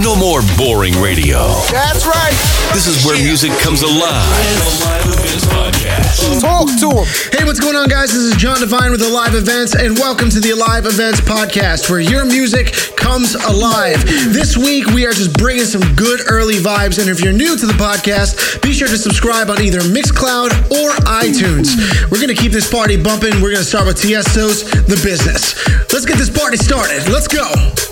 No more boring radio. That's right. This is where music comes alive. Talk to him. Hey, what's going on, guys? This is Jon Divine with Alive Events, and welcome to the Alive Events podcast, where your music comes alive. This week, we are just bringing some good early vibes, and if you're new to the podcast, be sure to subscribe on either Mixcloud or iTunes. We're gonna keep this party bumping. We're gonna start with Tiesto's "The Business." Let's get this party started. Let's go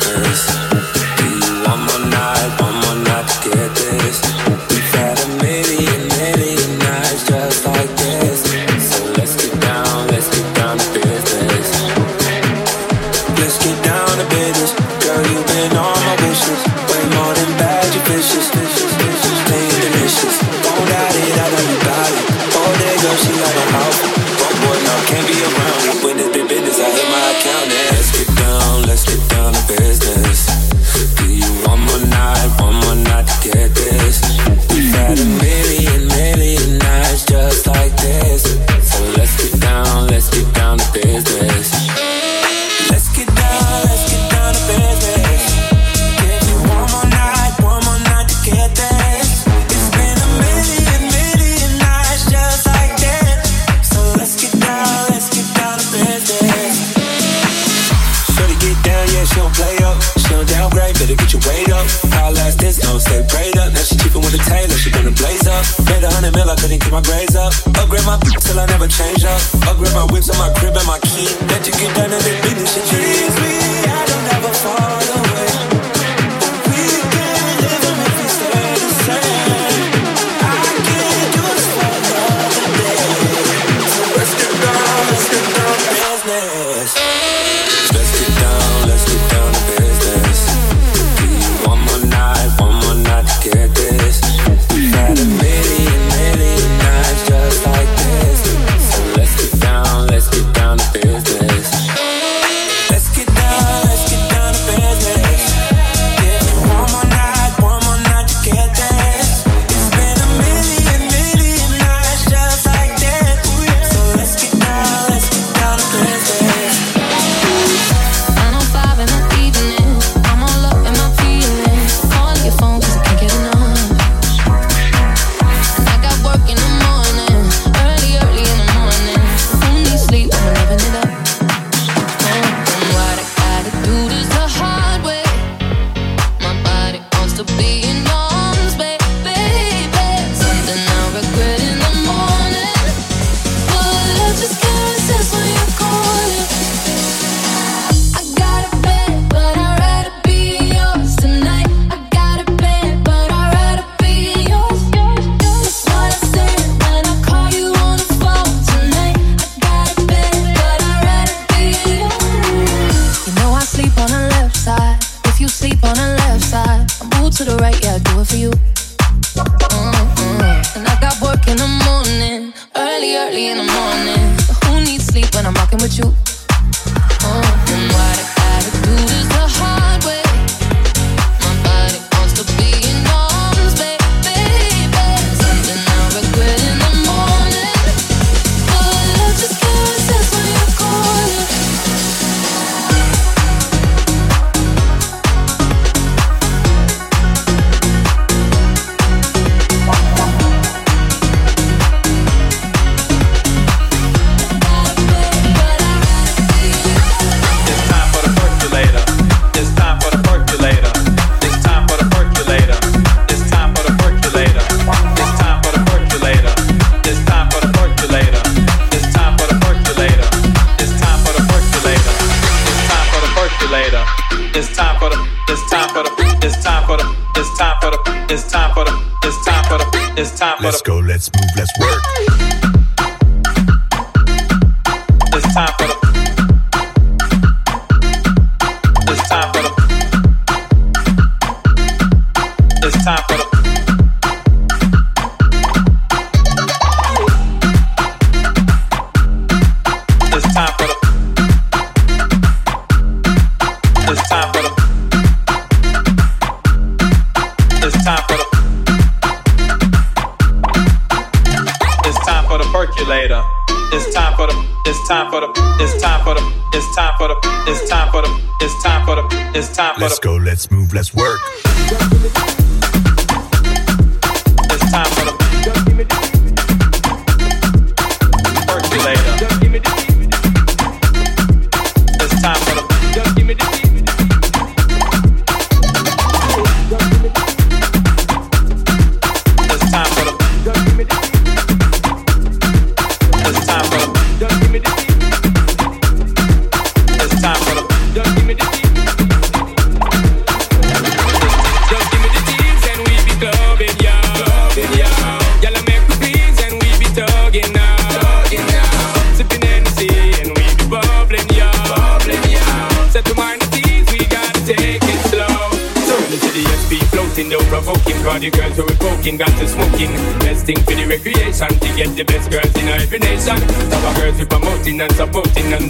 Keep my grades up. Upgrade my till I never change up. Upgrade my whips and my crib and my key. Let you get down and then beat this shit.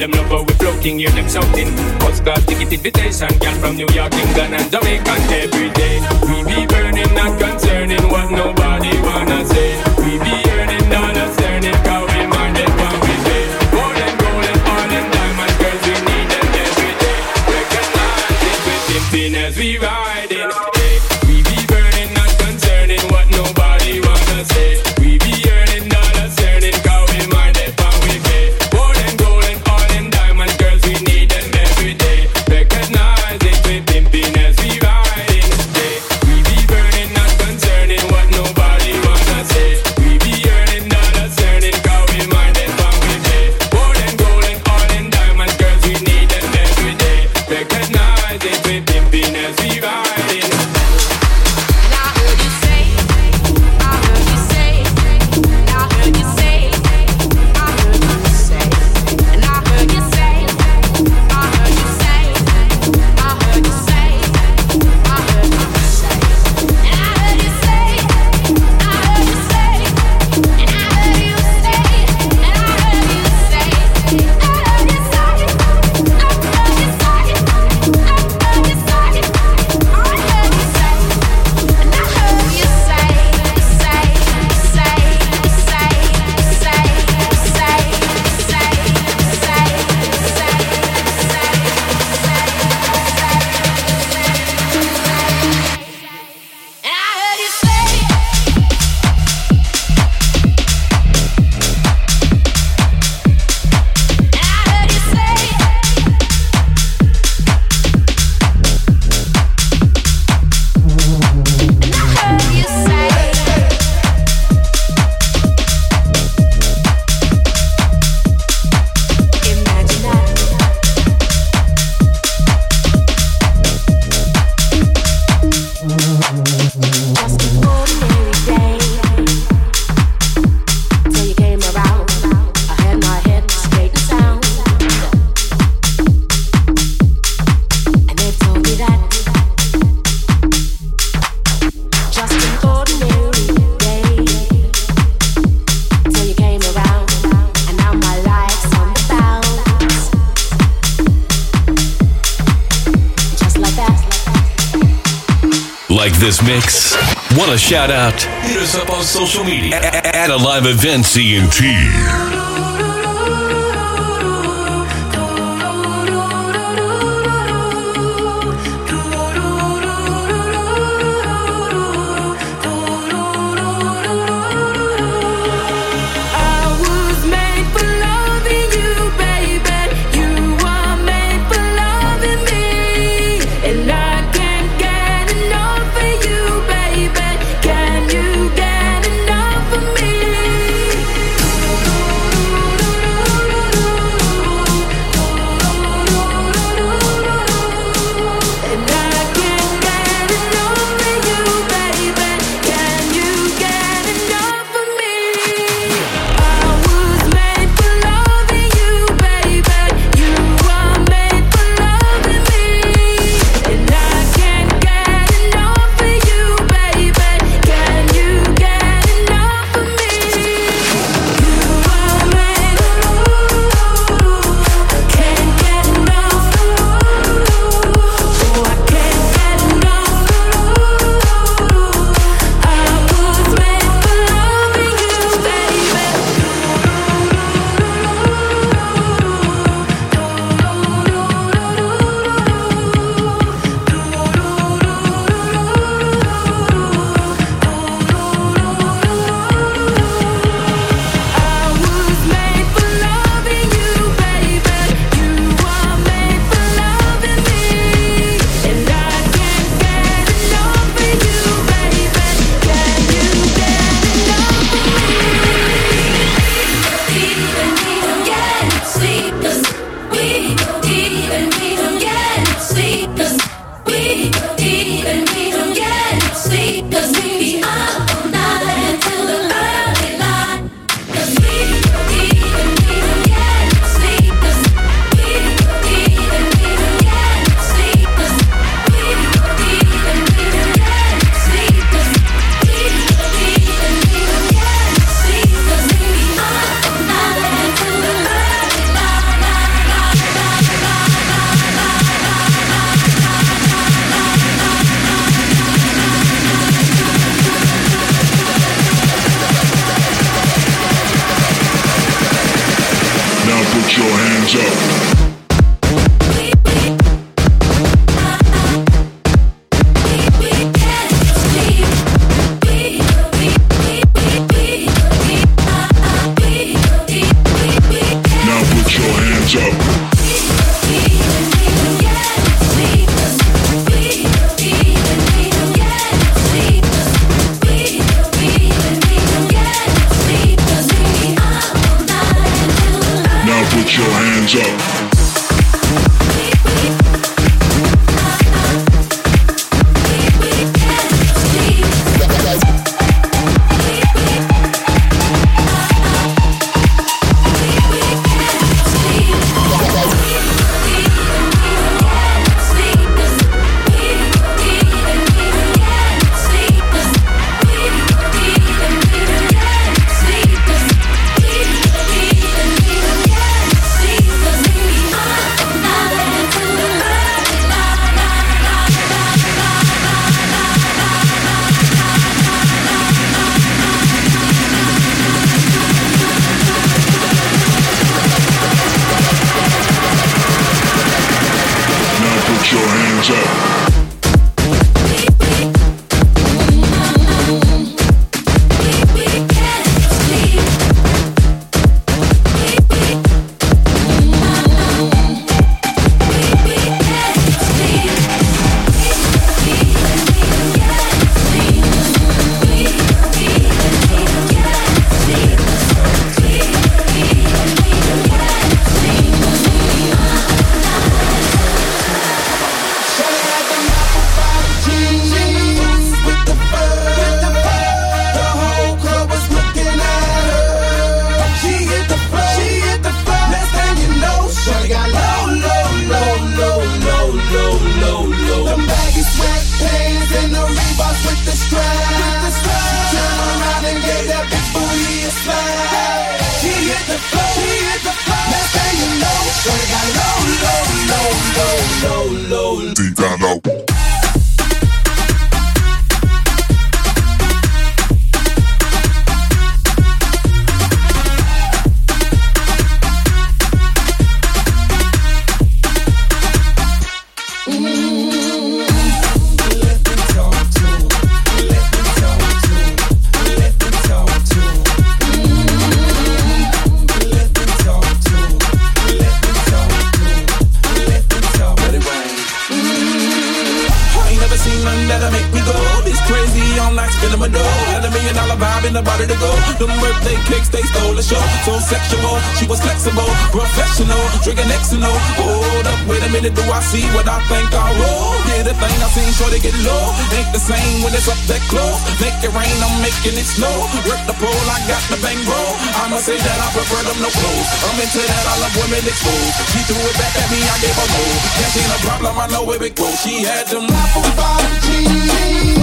them love how we floating, hear them shouting. First class ticket invitation, girl from New York, England, and Jamaica every day. We be burning, not concerning what nobody wanna say. shout out, hit us up on social media at, at, at a live event CNT. Never that'll make me go crazy on like spinning my dough. Had a million dollar vibe in the body to go. Them birthday cakes, they stole the show. So sexual, she was flexible, professional, drinking Xano. Hold up, wait a minute, do I see what I think I will? Yeah, the thing I seen, sure they get low. Ain't the same when it's up that close. Make it rain, I'm making it snow. Rip the pole, I got the bang roll. I'ma say that I prefer them no clothes. I'm into that, I love women exposed. She threw it back at me, I gave her. Can't see no problem, I know where it goes. She had them apple bottom jeans.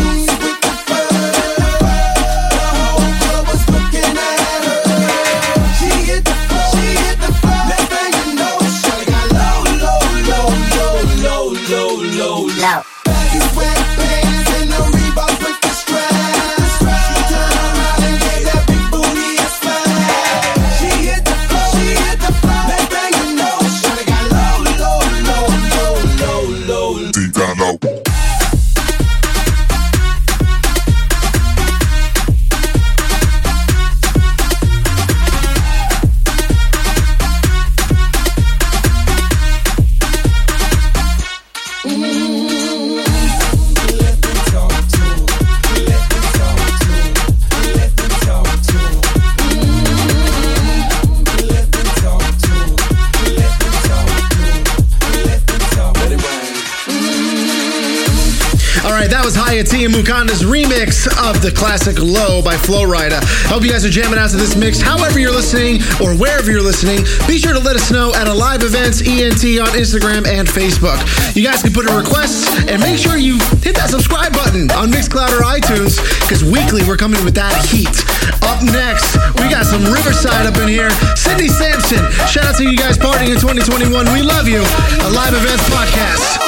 Hayati remix of the classic Low by Flo Rida. Hope you guys are jamming out to this mix. However you're listening or wherever you're listening, be sure to let us know at Alive Events ENT on Instagram and Facebook. You guys can put in requests and make sure you hit that subscribe button on Mixcloud or iTunes because weekly we're coming with that heat. Up next, we got some Riverside up in here. Sidney Samson. Shout out to you guys partying in 2021. We love you. A live events podcast.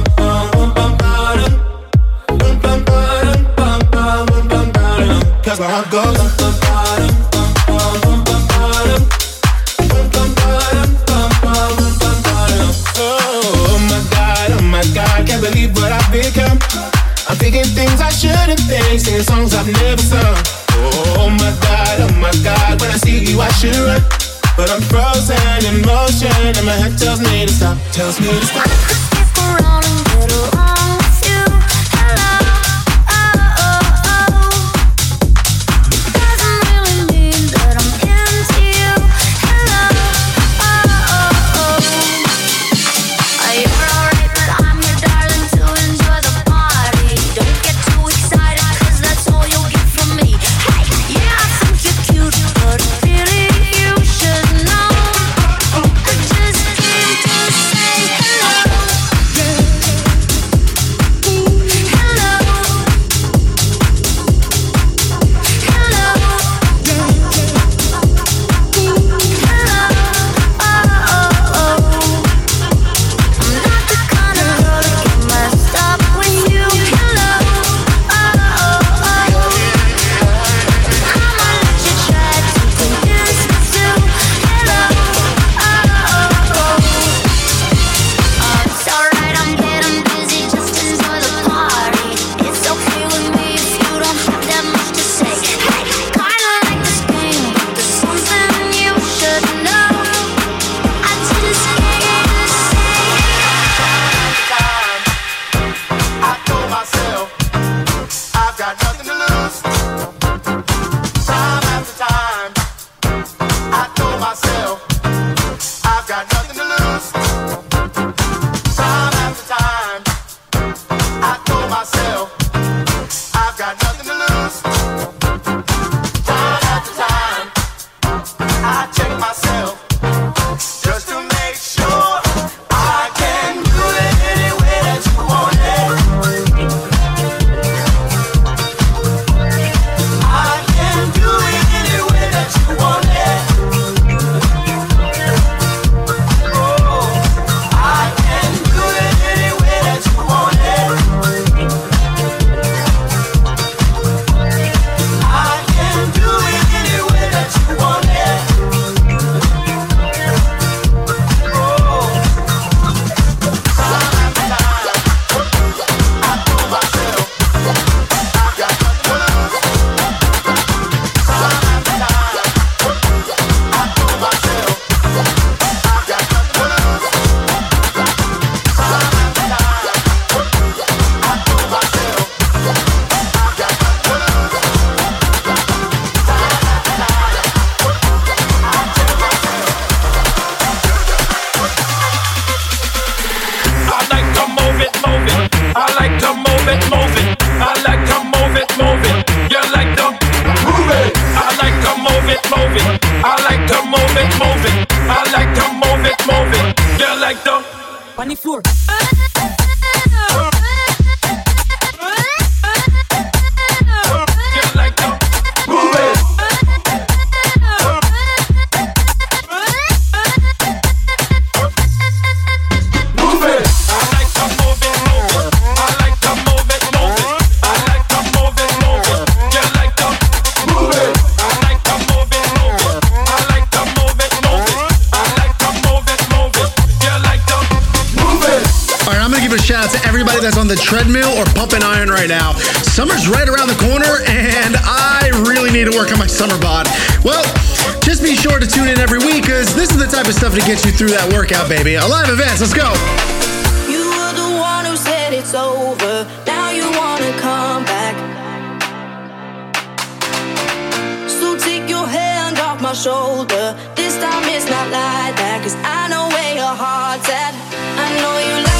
Oh, my. I oh, can't believe what I've become. I'm thinking things I shouldn't think, singing songs I've never sung. Oh my god, oh my god, when I see you, I should run. But I'm frozen in motion, and my head tells me to stop, tells me to stop. baby. Alive live event. let's go. You were the one who said it's over. Now you wanna come back. So take your hand off my shoulder. This time it's not like that. Cause I know where your heart's at. I know you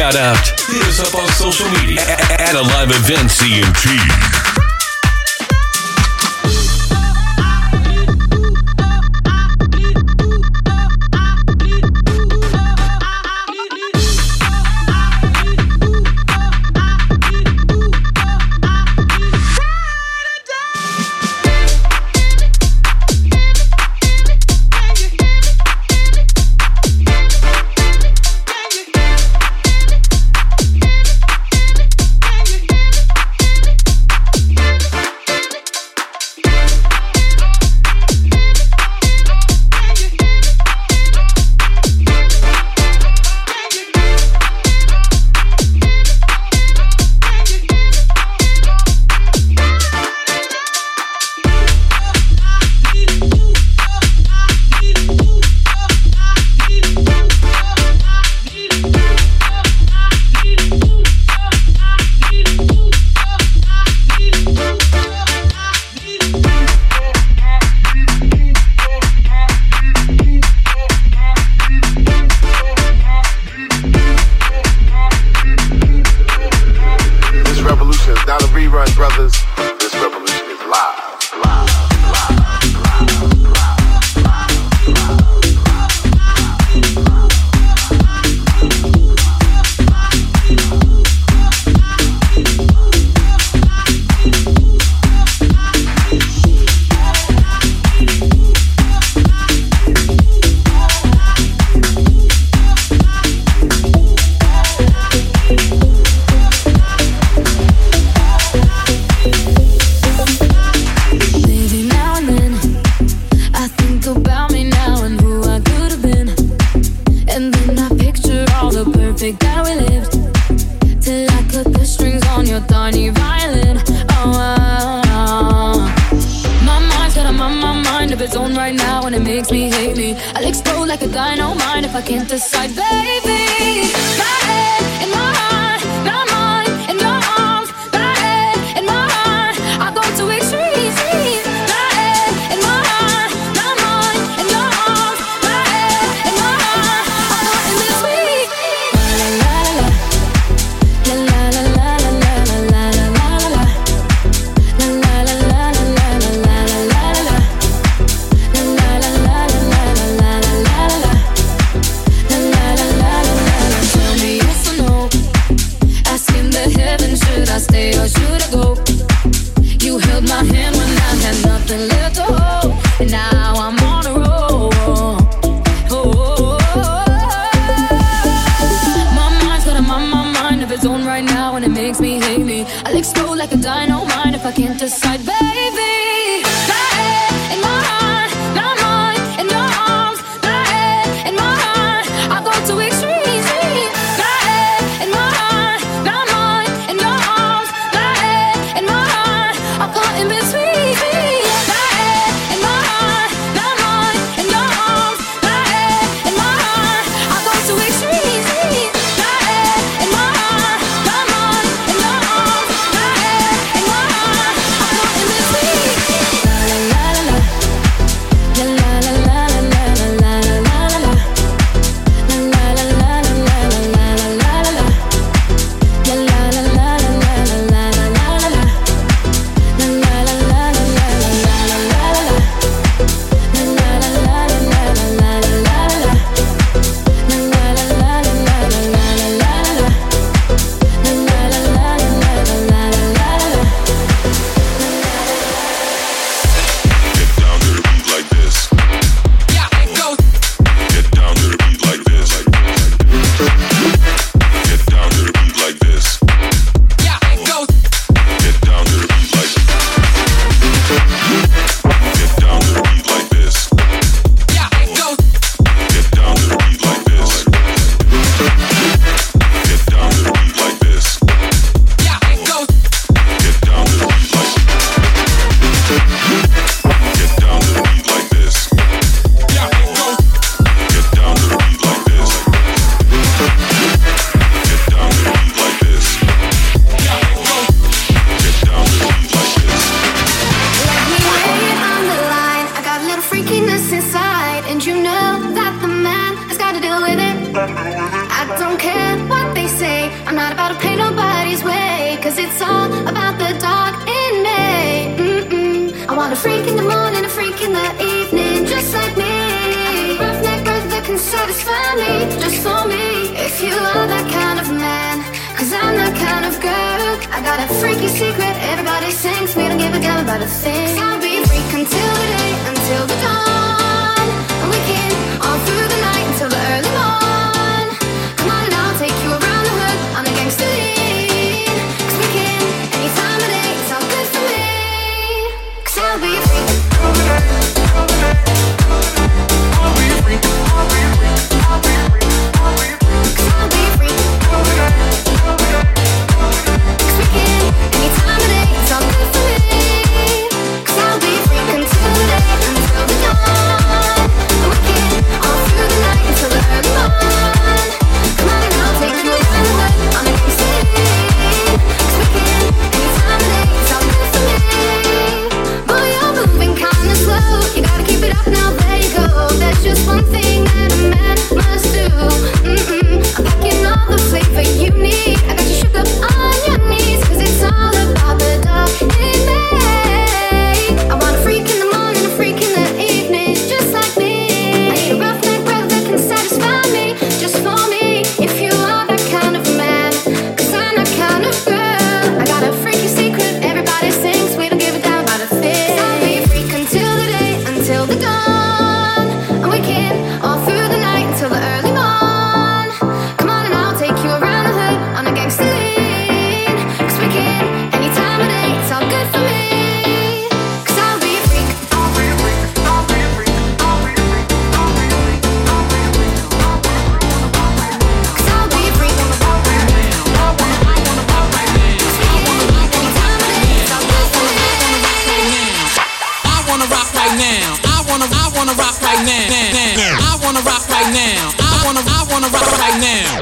shout out. Hit us up on social media at, at Alive Events ENT. And then I picture all the perfect that we lived. Till I cut the strings on your tiny violin. Oh, oh, oh. My mind's got a mind, my mind of its own right now, and it makes me hate me. I'll explode like a dynamite if I can't decide, baby. My head in my heart.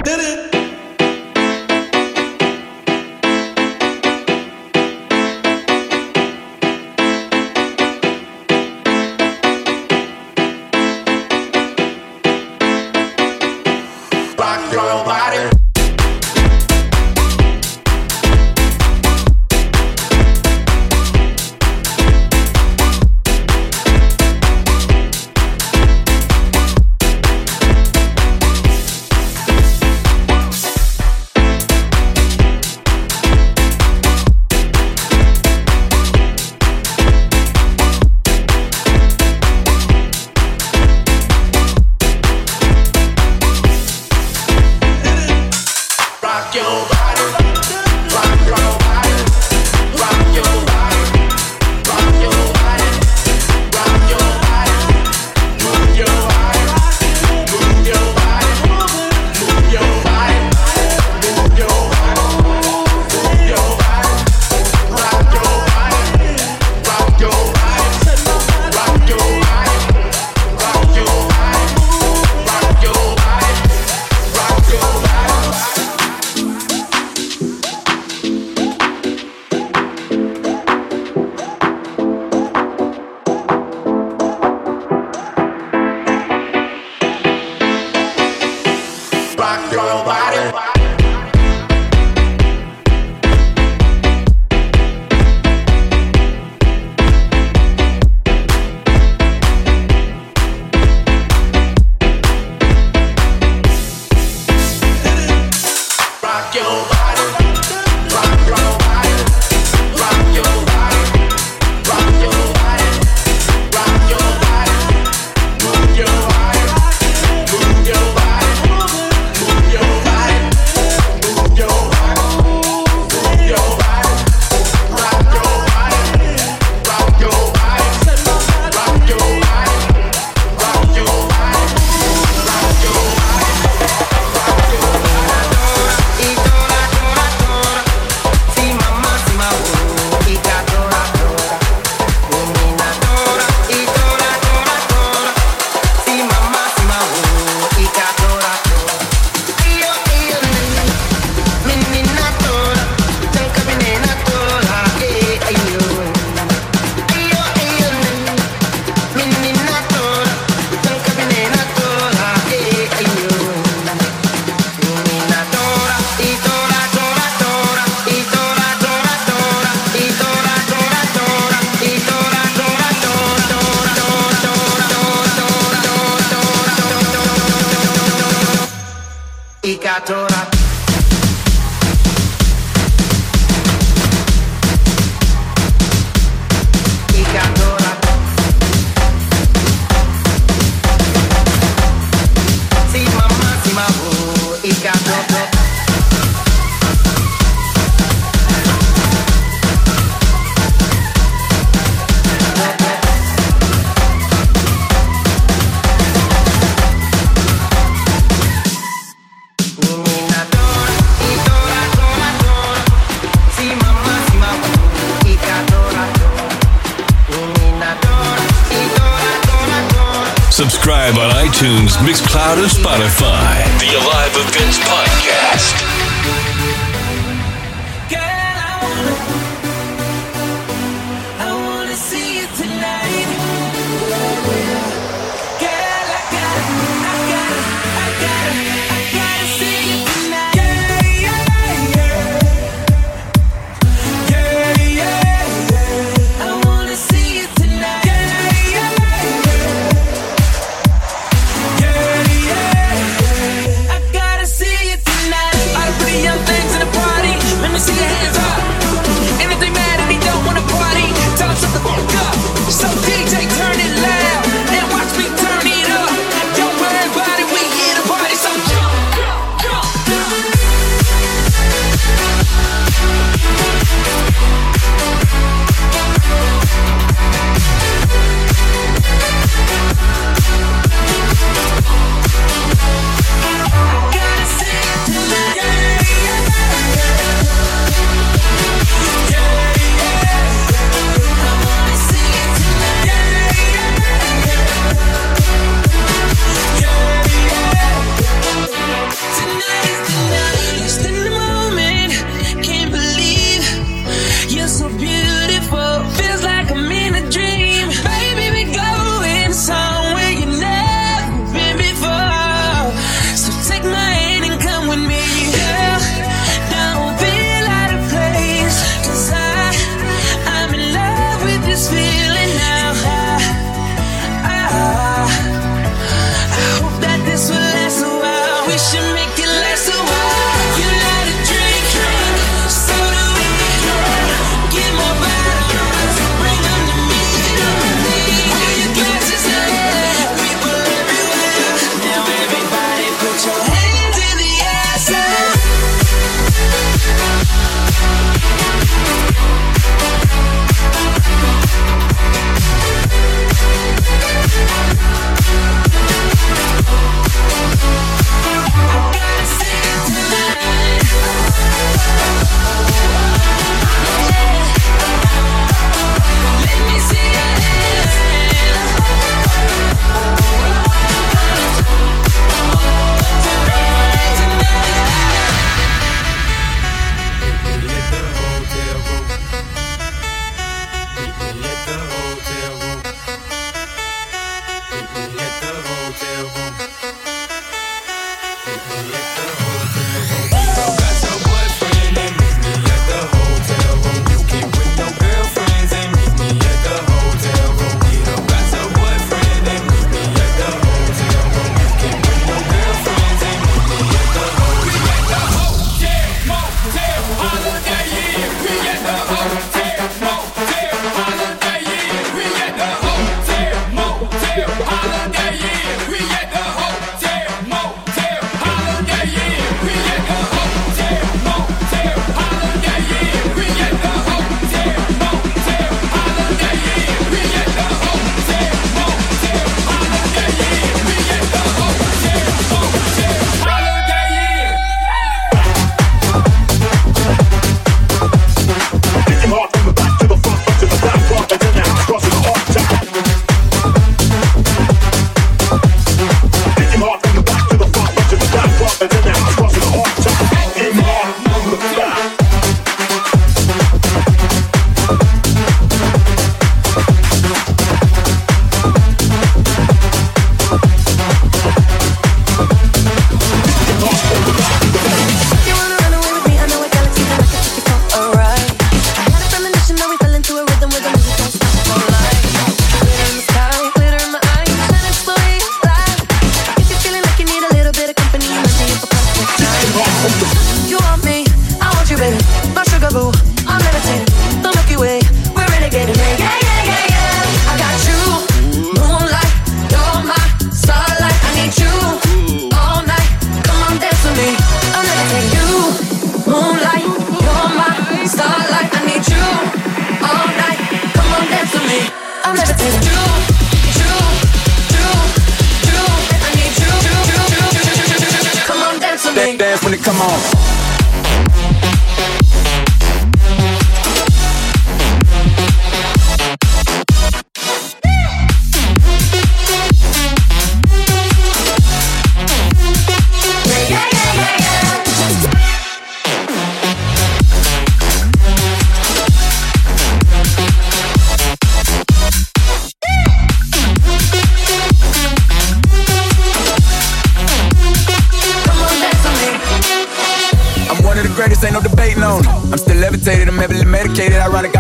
did it. subscribe on iTunes, Mixcloud, and Spotify. The Alive Events Podcast.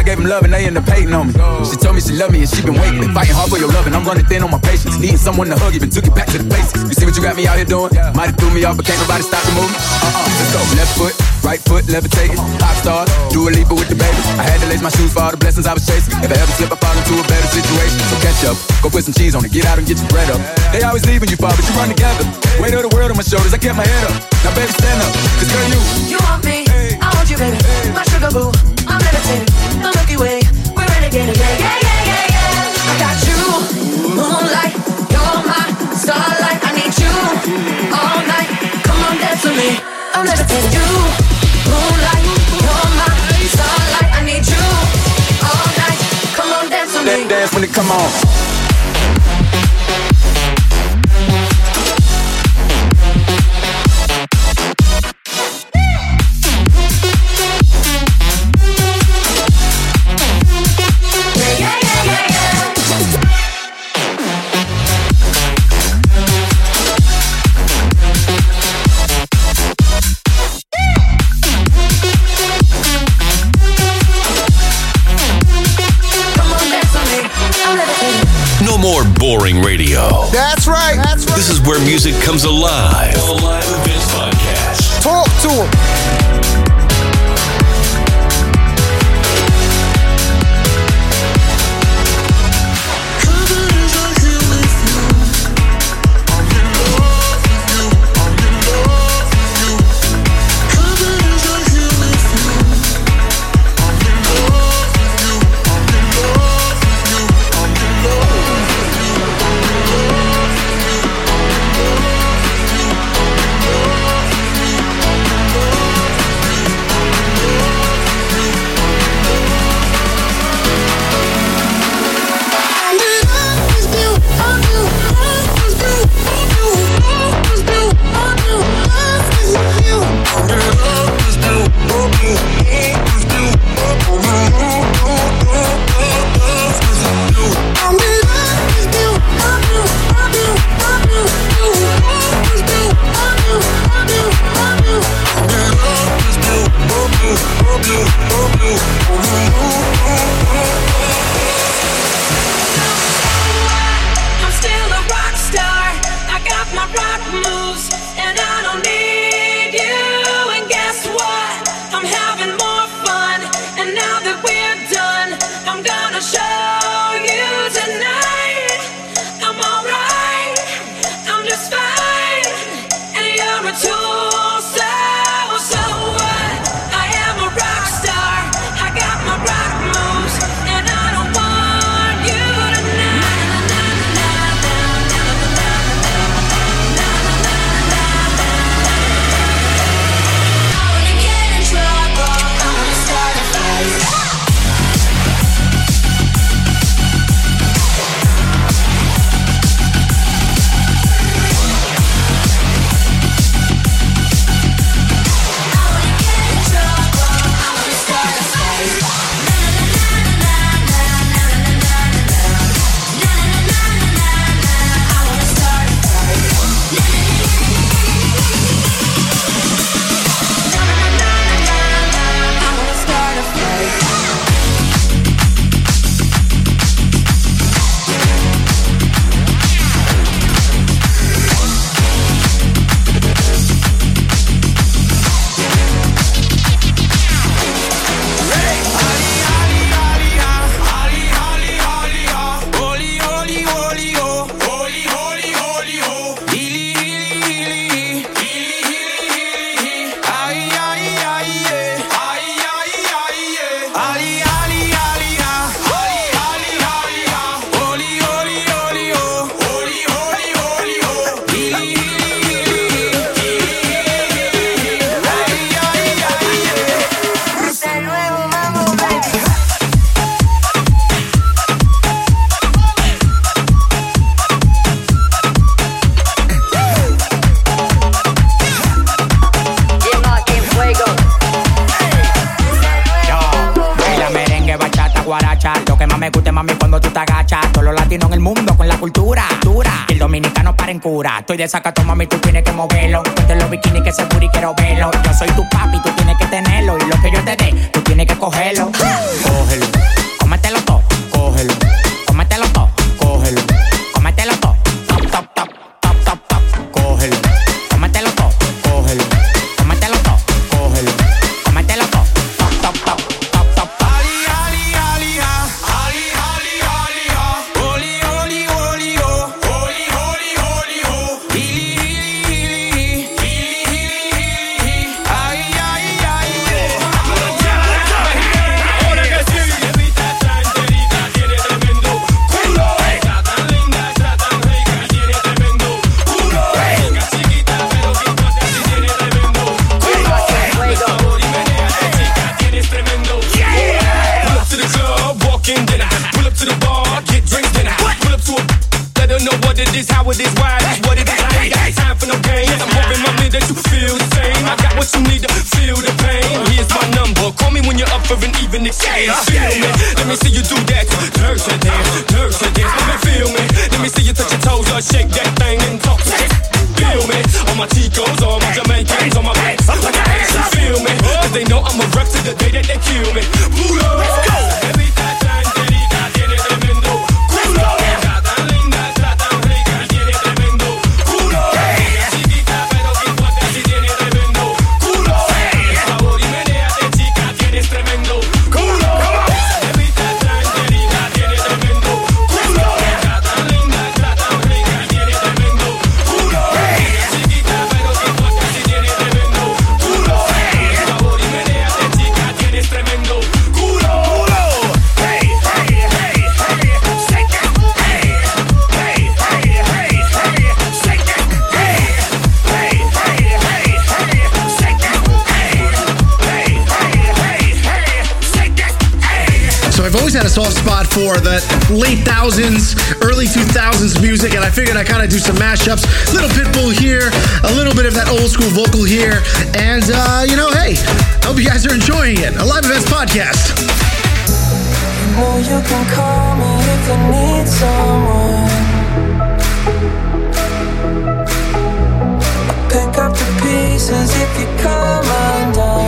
Gave him love and they end up hating on me. She told me she loved me and she been waiting. Been fighting hard for your love and I'm running thin on my patience. Needing someone to hug, even took it back to the basics. You see what you got me out here doing? Might have threw me off, but can't nobody stop the movement. Uh-uh, let's go. Left foot, right foot, levitating. Pop star, do a leap with the baby. I had to lace my shoes for all the blessings I was chasing. If I ever slip, I fall into a better situation. So catch up, go put some cheese on it, get out and get your bread up. They always leave when you fall, but you run together. Weight of the world on my shoulders, I kept my head up. Now baby, stand up, cause girl, you. You want me? Want you, baby. My sugar boo, I'm levitating. The Milky Way, we're renegading. Yeah, yeah, yeah, yeah, yeah. I got you, moonlight. You're my starlight. I need you all night. Come on, dance with me. I'm levitating. You, moonlight. You're my starlight. I need you all night. Come on, dance with me. Dance when it come on. Where music comes alive. de sacato, mami, tú tienes que moverlo. Ponte los bikinis que ese y quiero verlo. Yo soy tu papi, tú tienes que tenerlo. Y lo que yo te dé, tú tienes que cogerlo. Cógelo, cómetelo todo, cógelo, cómetelo todo, cógelo soft spot for the late thousands, early 2000s music, and I figured I kind of do some mashups. Little Pitbull here, a little bit of that old school vocal here, and uh, you know, hey, I hope you guys are enjoying it. Alive Events podcast. You know you can call me if you need someone. I pick up the pieces if you come undone.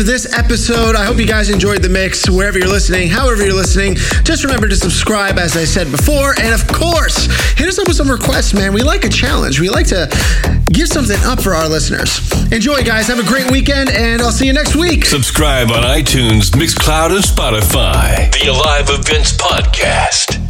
for this episode. I hope you guys enjoyed the mix wherever you're listening, however you're listening. Just remember to subscribe, as I said before. And of course, hit us up with some requests, man. We like a challenge, we like to give something up for our listeners. Enjoy, guys. Have a great weekend, and I'll see you next week. Subscribe on iTunes, Mixcloud, and Spotify. The Alive Events Podcast.